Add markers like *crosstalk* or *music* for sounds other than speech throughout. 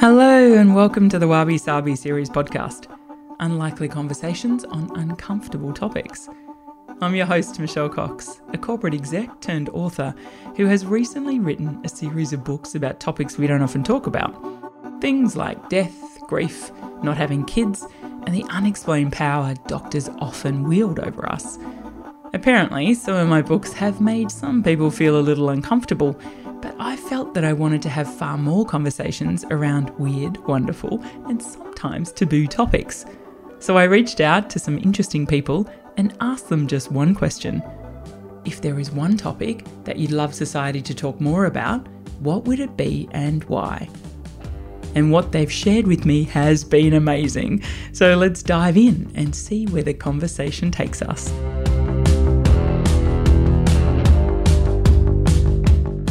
Hello, and welcome to the Wabi Sabi series podcast Unlikely Conversations on Uncomfortable Topics. I'm your host, Michelle Cox, a corporate exec turned author who has recently written a series of books about topics we don't often talk about. Things like death, grief, not having kids, and the unexplained power doctors often wield over us. Apparently, some of my books have made some people feel a little uncomfortable, but I felt that I wanted to have far more conversations around weird, wonderful, and sometimes taboo topics. So I reached out to some interesting people and asked them just one question. If there is one topic that you'd love society to talk more about, what would it be and why? And what they've shared with me has been amazing. So let's dive in and see where the conversation takes us.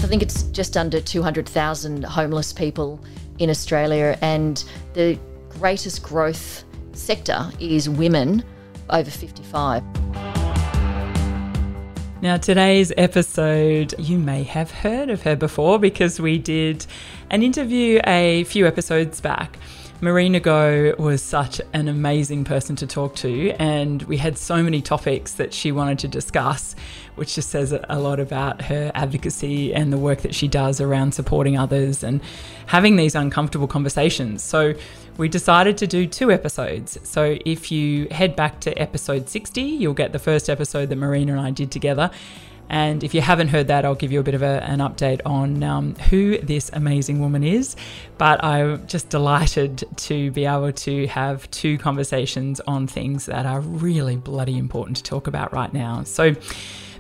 Think it's just under 200,000 homeless people in Australia, and the greatest growth sector is women over 55. Now, today's episode, you may have heard of her before because we did an interview a few episodes back Marina Go was such an amazing person to talk to, and we had so many topics that she wanted to discuss, which just says a lot about her advocacy and the work that she does around supporting others and having these uncomfortable conversations. So, we decided to do two episodes. So, if you head back to episode 60, you'll get the first episode that Marina and I did together. And if you haven't heard that, I'll give you a bit of a, an update on um, who this amazing woman is. But I'm just delighted to be able to have two conversations on things that are really bloody important to talk about right now. So,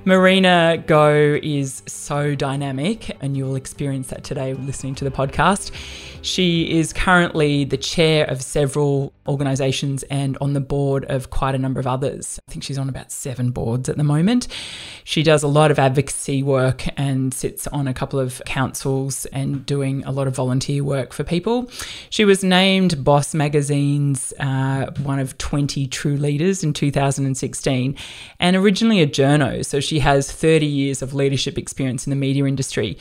Marina Go is so dynamic, and you'll experience that today listening to the podcast. She is currently the chair of several organisations and on the board of quite a number of others. I think she's on about seven boards at the moment. She does a lot of advocacy work and sits on a couple of councils and doing a lot of volunteer work for people. She was named Boss Magazine's uh, one of 20 true leaders in 2016 and originally a journo. So she has 30 years of leadership experience in the media industry.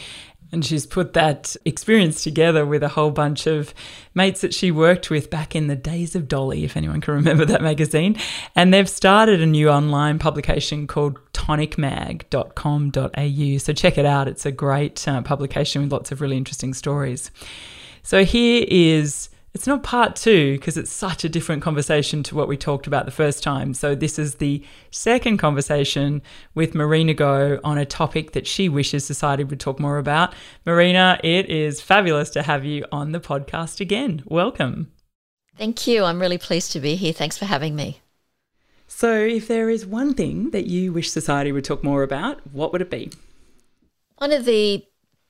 And she's put that experience together with a whole bunch of mates that she worked with back in the days of Dolly, if anyone can remember that magazine. And they've started a new online publication called tonicmag.com.au. So check it out. It's a great uh, publication with lots of really interesting stories. So here is it's not part two because it's such a different conversation to what we talked about the first time. So, this is the second conversation with Marina Go on a topic that she wishes society would talk more about. Marina, it is fabulous to have you on the podcast again. Welcome. Thank you. I'm really pleased to be here. Thanks for having me. So, if there is one thing that you wish society would talk more about, what would it be? One of the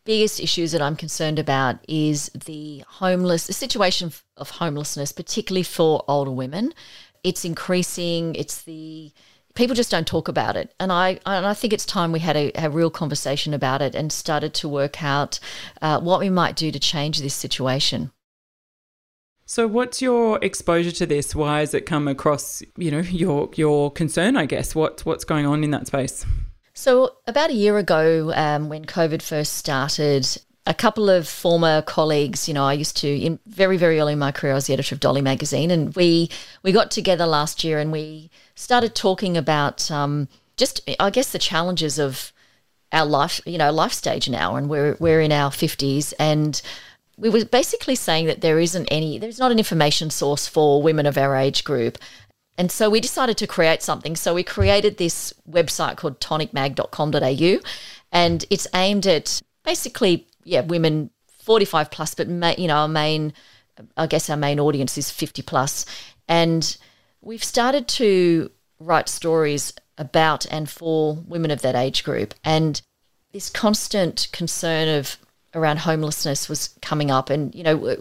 biggest issues that I'm concerned about is the homeless, the situation of homelessness, particularly for older women. It's increasing. It's the people just don't talk about it, and I and I think it's time we had a, a real conversation about it and started to work out uh, what we might do to change this situation. So, what's your exposure to this? Why has it come across? You know, your your concern, I guess. What's what's going on in that space? So, about a year ago, um, when COVID first started, a couple of former colleagues, you know, I used to, in very, very early in my career, I was the editor of Dolly magazine, and we we got together last year and we started talking about um, just, I guess, the challenges of our life, you know, life stage now, and we're we're in our fifties, and we were basically saying that there isn't any, there's not an information source for women of our age group. And so we decided to create something. So we created this website called tonicmag.com.au and it's aimed at basically yeah, women 45 plus but ma- you know, our main I guess our main audience is 50 plus. And we've started to write stories about and for women of that age group. And this constant concern of around homelessness was coming up. And you know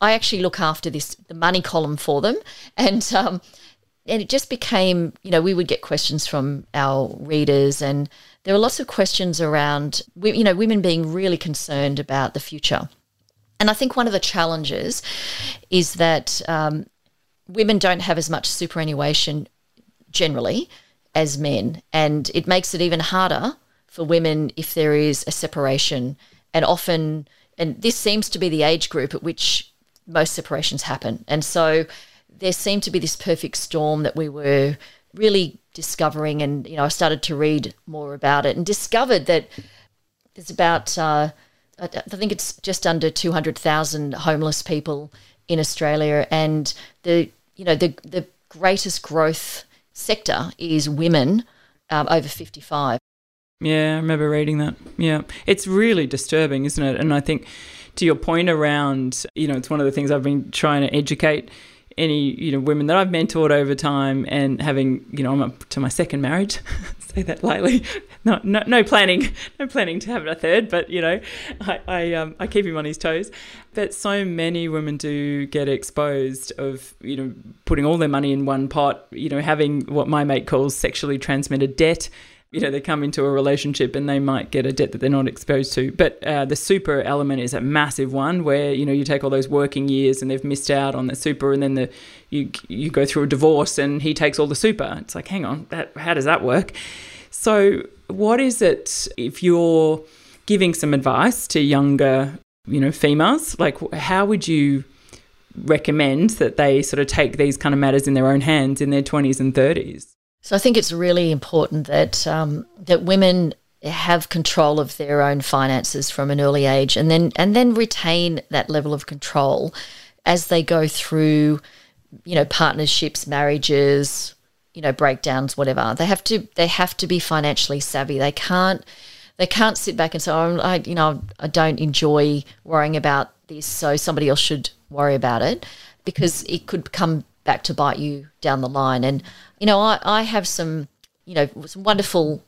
i actually look after this the money column for them. *laughs* And um, and it just became, you know, we would get questions from our readers, and there were lots of questions around, you know, women being really concerned about the future. And I think one of the challenges is that um, women don't have as much superannuation generally as men, and it makes it even harder for women if there is a separation. And often, and this seems to be the age group at which most separations happen. And so there seemed to be this perfect storm that we were really discovering. And, you know, I started to read more about it and discovered that there's about, uh, I think it's just under 200,000 homeless people in Australia. And the, you know, the, the greatest growth sector is women um, over 55. Yeah, I remember reading that. Yeah. It's really disturbing, isn't it? And I think to your point around, you know, it's one of the things I've been trying to educate any you know women that I've mentored over time and having you know I'm up to my second marriage *laughs* say that lightly. No, no no planning *laughs* no planning to have a third but you know I I, um, I keep him on his toes. But so many women do get exposed of you know putting all their money in one pot you know having what my mate calls sexually transmitted debt you know they come into a relationship and they might get a debt that they're not exposed to. But uh, the super element is a massive one where you know you take all those working years and they've missed out on the super and then the you you go through a divorce and he takes all the super. It's like hang on that how does that work? So what is it if you're giving some advice to younger you know females? Like how would you recommend that they sort of take these kind of matters in their own hands in their 20s and 30s so I think it's really important that um, that women have control of their own finances from an early age, and then and then retain that level of control as they go through, you know, partnerships, marriages, you know, breakdowns, whatever. They have to they have to be financially savvy. They can't they can't sit back and say, oh, I, you know, I don't enjoy worrying about this, so somebody else should worry about it, because it could come back to bite you down the line. And you know, I, I have some, you know, some wonderful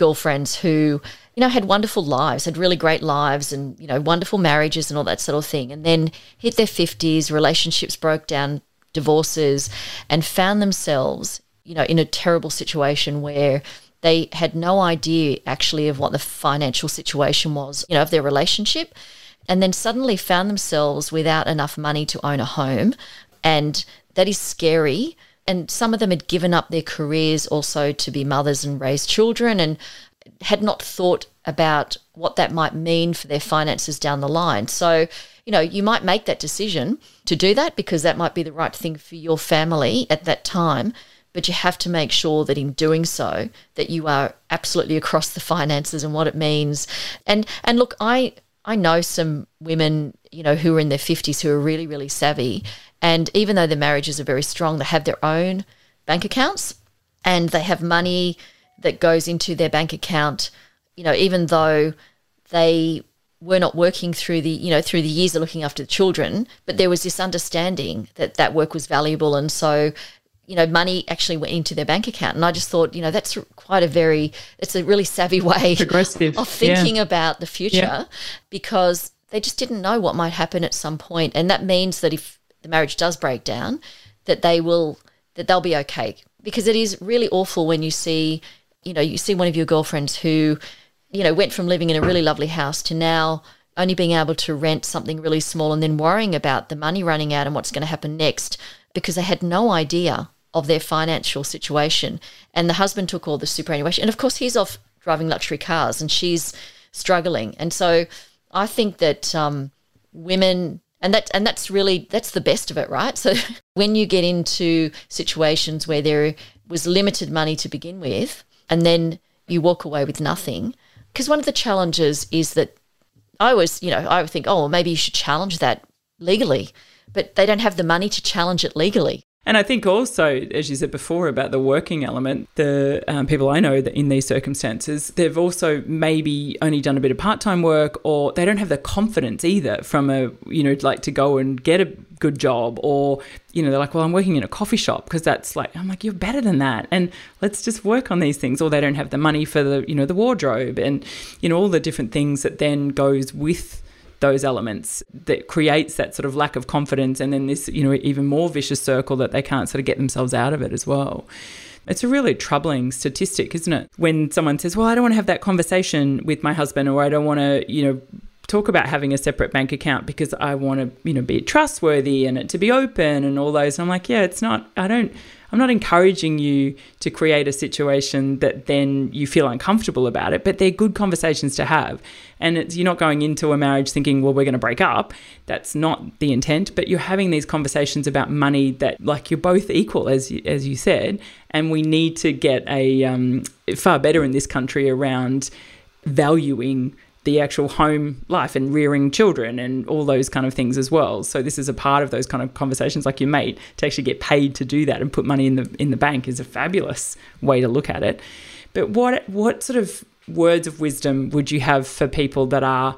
girlfriends who, you know, had wonderful lives, had really great lives and, you know, wonderful marriages and all that sort of thing. And then hit their 50s, relationships broke down, divorces, and found themselves, you know, in a terrible situation where they had no idea actually of what the financial situation was, you know, of their relationship. And then suddenly found themselves without enough money to own a home. And that is scary and some of them had given up their careers also to be mothers and raise children and had not thought about what that might mean for their finances down the line. So, you know, you might make that decision to do that because that might be the right thing for your family at that time, but you have to make sure that in doing so that you are absolutely across the finances and what it means. And and look, I I know some women, you know, who are in their 50s who are really really savvy and even though the marriages are very strong, they have their own bank accounts and they have money that goes into their bank account, you know, even though they were not working through the, you know, through the years of looking after the children, but there was this understanding that that work was valuable. And so, you know, money actually went into their bank account. And I just thought, you know, that's quite a very, it's a really savvy *laughs* way Progressive. of thinking yeah. about the future yeah. because they just didn't know what might happen at some point. And that means that if the marriage does break down, that they will that they'll be okay. Because it is really awful when you see, you know, you see one of your girlfriends who, you know, went from living in a really lovely house to now only being able to rent something really small and then worrying about the money running out and what's going to happen next because they had no idea of their financial situation. And the husband took all the superannuation. And of course, he's off driving luxury cars and she's struggling. And so I think that um, women and that and that's really that's the best of it right? So *laughs* when you get into situations where there was limited money to begin with and then you walk away with nothing because one of the challenges is that i was you know i would think oh maybe you should challenge that legally. But they don't have the money to challenge it legally and I think also, as you said before, about the working element, the um, people I know that in these circumstances, they've also maybe only done a bit of part time work or they don't have the confidence either from a, you know, like to go and get a good job or, you know, they're like, well, I'm working in a coffee shop because that's like, I'm like, you're better than that. And let's just work on these things. Or they don't have the money for the, you know, the wardrobe and, you know, all the different things that then goes with those elements that creates that sort of lack of confidence and then this you know even more vicious circle that they can't sort of get themselves out of it as well. It's a really troubling statistic isn't it? When someone says well i don't want to have that conversation with my husband or i don't want to you know talk about having a separate bank account because I want to, you know, be trustworthy and it to be open and all those. And I'm like, yeah, it's not, I don't, I'm not encouraging you to create a situation that then you feel uncomfortable about it, but they're good conversations to have. And it's, you're not going into a marriage thinking, well, we're going to break up. That's not the intent, but you're having these conversations about money that, like, you're both equal, as you, as you said. And we need to get a um, far better in this country around valuing the actual home life and rearing children and all those kind of things as well. So this is a part of those kind of conversations like you mate to actually get paid to do that and put money in the in the bank is a fabulous way to look at it. But what what sort of words of wisdom would you have for people that are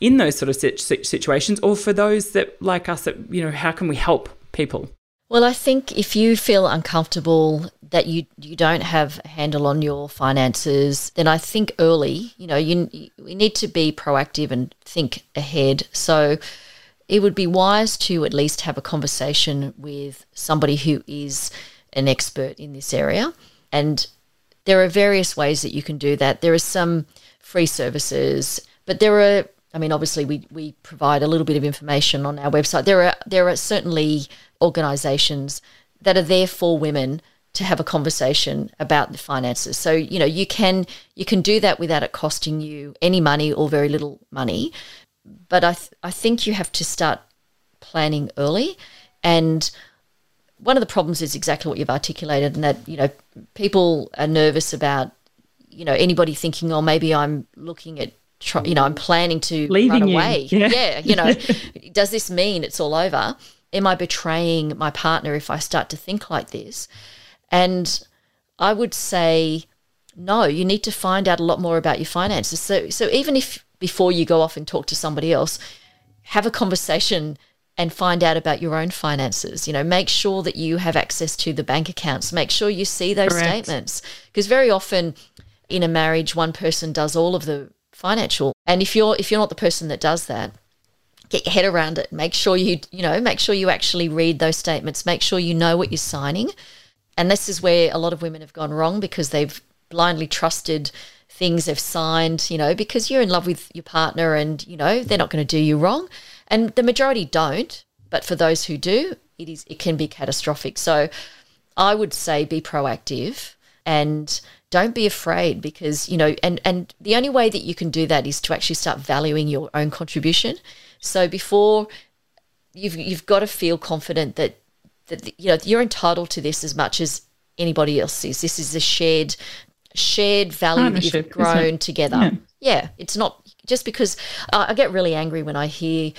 in those sort of situations or for those that like us that you know how can we help people? Well, I think if you feel uncomfortable that you you don't have a handle on your finances, then I think early, you know, you we need to be proactive and think ahead. So it would be wise to at least have a conversation with somebody who is an expert in this area. And there are various ways that you can do that. There are some free services, but there are I mean, obviously, we, we provide a little bit of information on our website. There are there are certainly organisations that are there for women to have a conversation about the finances. So, you know, you can you can do that without it costing you any money or very little money. But I th- I think you have to start planning early and one of the problems is exactly what you've articulated and that, you know, people are nervous about you know anybody thinking oh maybe I'm looking at try, you know I'm planning to Leaving run away. You. Yeah. yeah, you know, *laughs* does this mean it's all over? Am I betraying my partner if I start to think like this? And I would say, no, you need to find out a lot more about your finances. So, so even if before you go off and talk to somebody else, have a conversation and find out about your own finances. You know, make sure that you have access to the bank accounts. Make sure you see those Correct. statements because very often in a marriage, one person does all of the financial, and if you're if you're not the person that does that, get your head around it. Make sure you, you know, make sure you actually read those statements. Make sure you know what you're signing. And this is where a lot of women have gone wrong because they've blindly trusted things they've signed, you know, because you're in love with your partner and, you know, they're not going to do you wrong. And the majority don't, but for those who do, it is it can be catastrophic. So I would say be proactive and don't be afraid because, you know, and and the only way that you can do that is to actually start valuing your own contribution so before you've you've got to feel confident that that you know you're entitled to this as much as anybody else is. This is a shared shared value that you've grown together. Yeah. yeah. it's not just because uh, I get really angry when I hear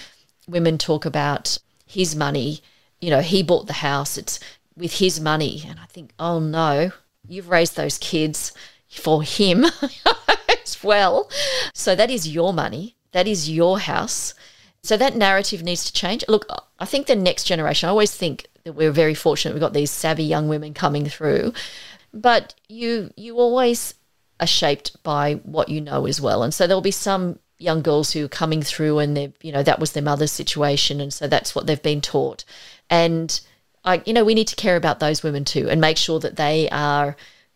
women talk about his money. You know, he bought the house. It's with his money, and I think, oh no, you've raised those kids for him *laughs* as well. So that is your money. That is your house. So that narrative needs to change. Look, I think the next generation, I always think that we're very fortunate we've got these savvy young women coming through. But you you always are shaped by what you know as well. And so there'll be some young girls who are coming through and they you know that was their mother's situation and so that's what they've been taught. And I you know we need to care about those women too and make sure that they are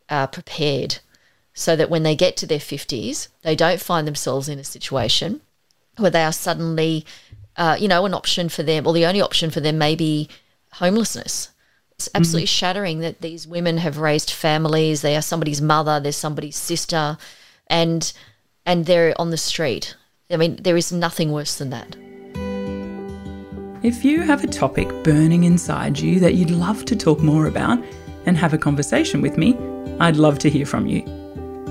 uh, prepared so that when they get to their 50s, they don't find themselves in a situation where they are suddenly, uh, you know, an option for them, or the only option for them may be homelessness. It's absolutely mm. shattering that these women have raised families. They are somebody's mother. They're somebody's sister, and and they're on the street. I mean, there is nothing worse than that. If you have a topic burning inside you that you'd love to talk more about and have a conversation with me, I'd love to hear from you.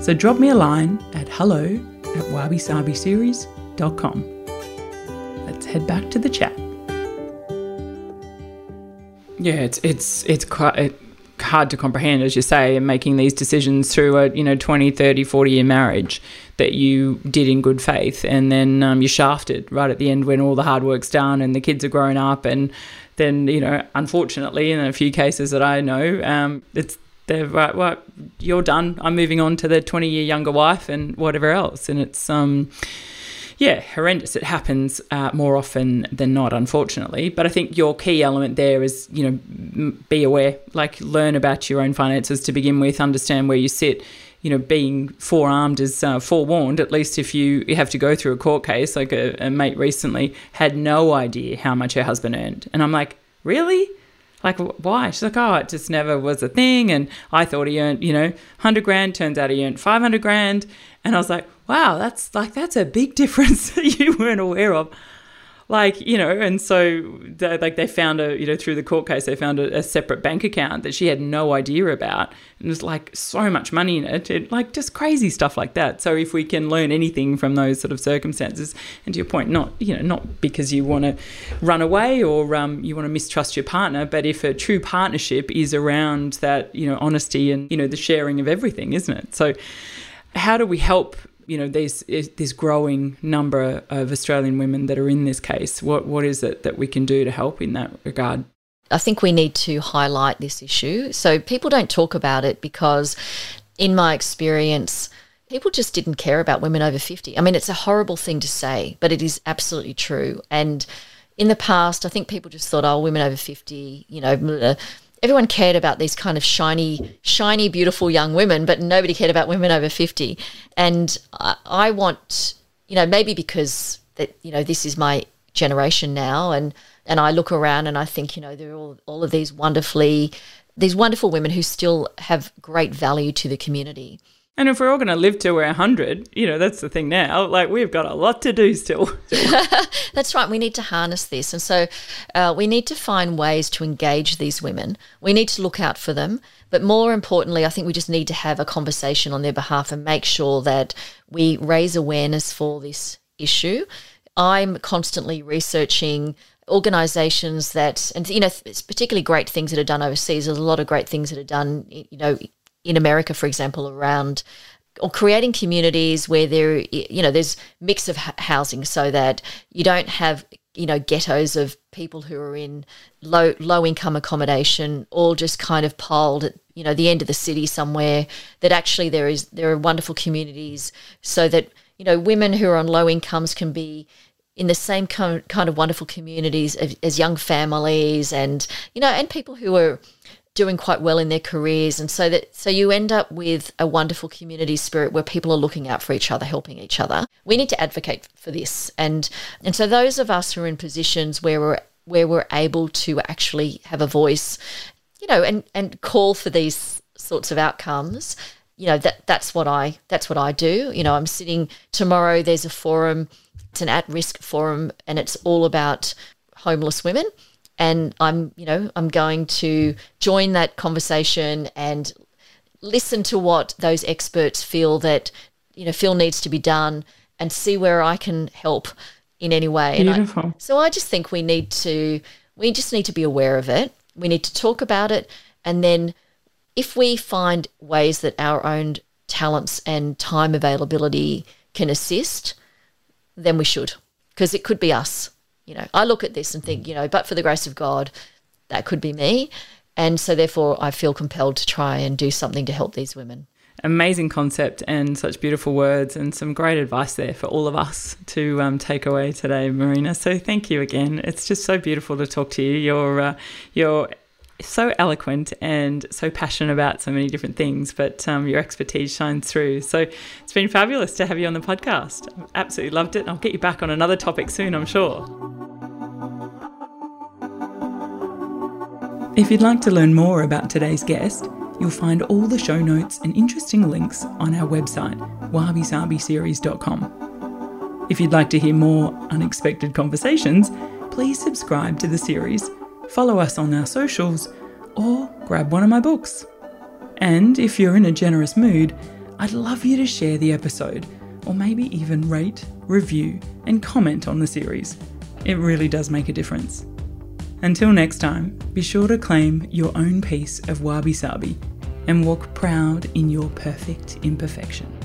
So drop me a line at hello at wabisabiseries.com Let's head back to the chat. Yeah, it's it's it's quite hard to comprehend as you say and making these decisions through a you know 20 30 40 year marriage that you did in good faith and then um, you're shafted right at the end when all the hard work's done and the kids are grown up and then you know unfortunately in a few cases that i know um, it's they're right well you're done i'm moving on to the 20 year younger wife and whatever else and it's um yeah, horrendous. It happens uh, more often than not, unfortunately. But I think your key element there is, you know, be aware, like learn about your own finances to begin with, understand where you sit. you know, being forearmed is uh, forewarned. At least if you, have to go through a court case, like a, a mate recently had no idea how much her husband earned. And I'm like, really? Like, why? She's like, oh, it just never was a thing. And I thought he earned, you know, 100 grand. Turns out he earned 500 grand. And I was like, wow, that's like, that's a big *laughs* difference that you weren't aware of. Like you know and so they, like they found a you know through the court case they found a, a, separate bank account that she had no idea about. And there's like so much money in it, it like just crazy stuff like that. So if we can learn anything from those sort of circumstances and to your point not you know not because you want to run away or um, you want to mistrust your partner but if a true partnership is around that you know honesty and you know the sharing of everything isn't it? So how do we help you know there's this growing number of Australian women that are in this case. What what is it that we can do to help in that regard? I think we need to highlight this issue so people don't talk about it because, in my experience, people just didn't care about women over 50. I mean, it's a horrible thing to say, but it is absolutely true. And in the past, I think people just thought, oh, women over 50, you know, everyone cared about these kind of shiny, shiny, beautiful young women, but nobody cared about women over 50. And I, I want, you know, maybe because that, you know, this is my generation now and, and I look around and I think, you know, there are all, all of these wonderfully, these wonderful women who still have great value to the community. And if we're all going to live till we're 100, you know, that's the thing now. Like, we've got a lot to do still. *laughs* that's right. We need to harness this. And so uh, we need to find ways to engage these women. We need to look out for them. But more importantly, I think we just need to have a conversation on their behalf and make sure that we raise awareness for this issue. I'm constantly researching organizations that and you know it's particularly great things that are done overseas there's a lot of great things that are done you know in America, for example, around or creating communities where there, you know, there's mix of housing so that you don't have, you know, ghettos of people who are in low low income accommodation, all just kind of piled at, you know, the end of the city somewhere. That actually there is there are wonderful communities so that you know women who are on low incomes can be in the same kind of wonderful communities as, as young families and you know and people who are doing quite well in their careers. And so that so you end up with a wonderful community spirit where people are looking out for each other helping each other. We need to advocate for this. And and so those of us who are in positions where we're where we're able to actually have a voice you know and and call for these sorts of outcomes you know that that's what I that's what I do. You know I'm sitting tomorrow there's a forum it's an at-risk forum and it's all about homeless women and I'm, you know, I'm going to join that conversation and listen to what those experts feel that, you know, feel needs to be done and see where I can help in any way. Beautiful. I, so I just think we need to we just need to be aware of it. We need to talk about it and then if we find ways that our own talents and time availability can assist, then we should because it could be us you know, I look at this and think, you know, but for the grace of God, that could be me. And so therefore I feel compelled to try and do something to help these women. Amazing concept and such beautiful words and some great advice there for all of us to um, take away today, Marina. So thank you again. It's just so beautiful to talk to you. You're uh, you're so eloquent and so passionate about so many different things, but um, your expertise shines through. So it's been fabulous to have you on the podcast. I've absolutely loved it. And I'll get you back on another topic soon, I'm sure. If you'd like to learn more about today's guest, you'll find all the show notes and interesting links on our website, wabisabiseries.com. If you'd like to hear more unexpected conversations, please subscribe to the series follow us on our socials, or grab one of my books. And if you're in a generous mood, I'd love you to share the episode, or maybe even rate, review, and comment on the series. It really does make a difference. Until next time, be sure to claim your own piece of wabi sabi and walk proud in your perfect imperfection.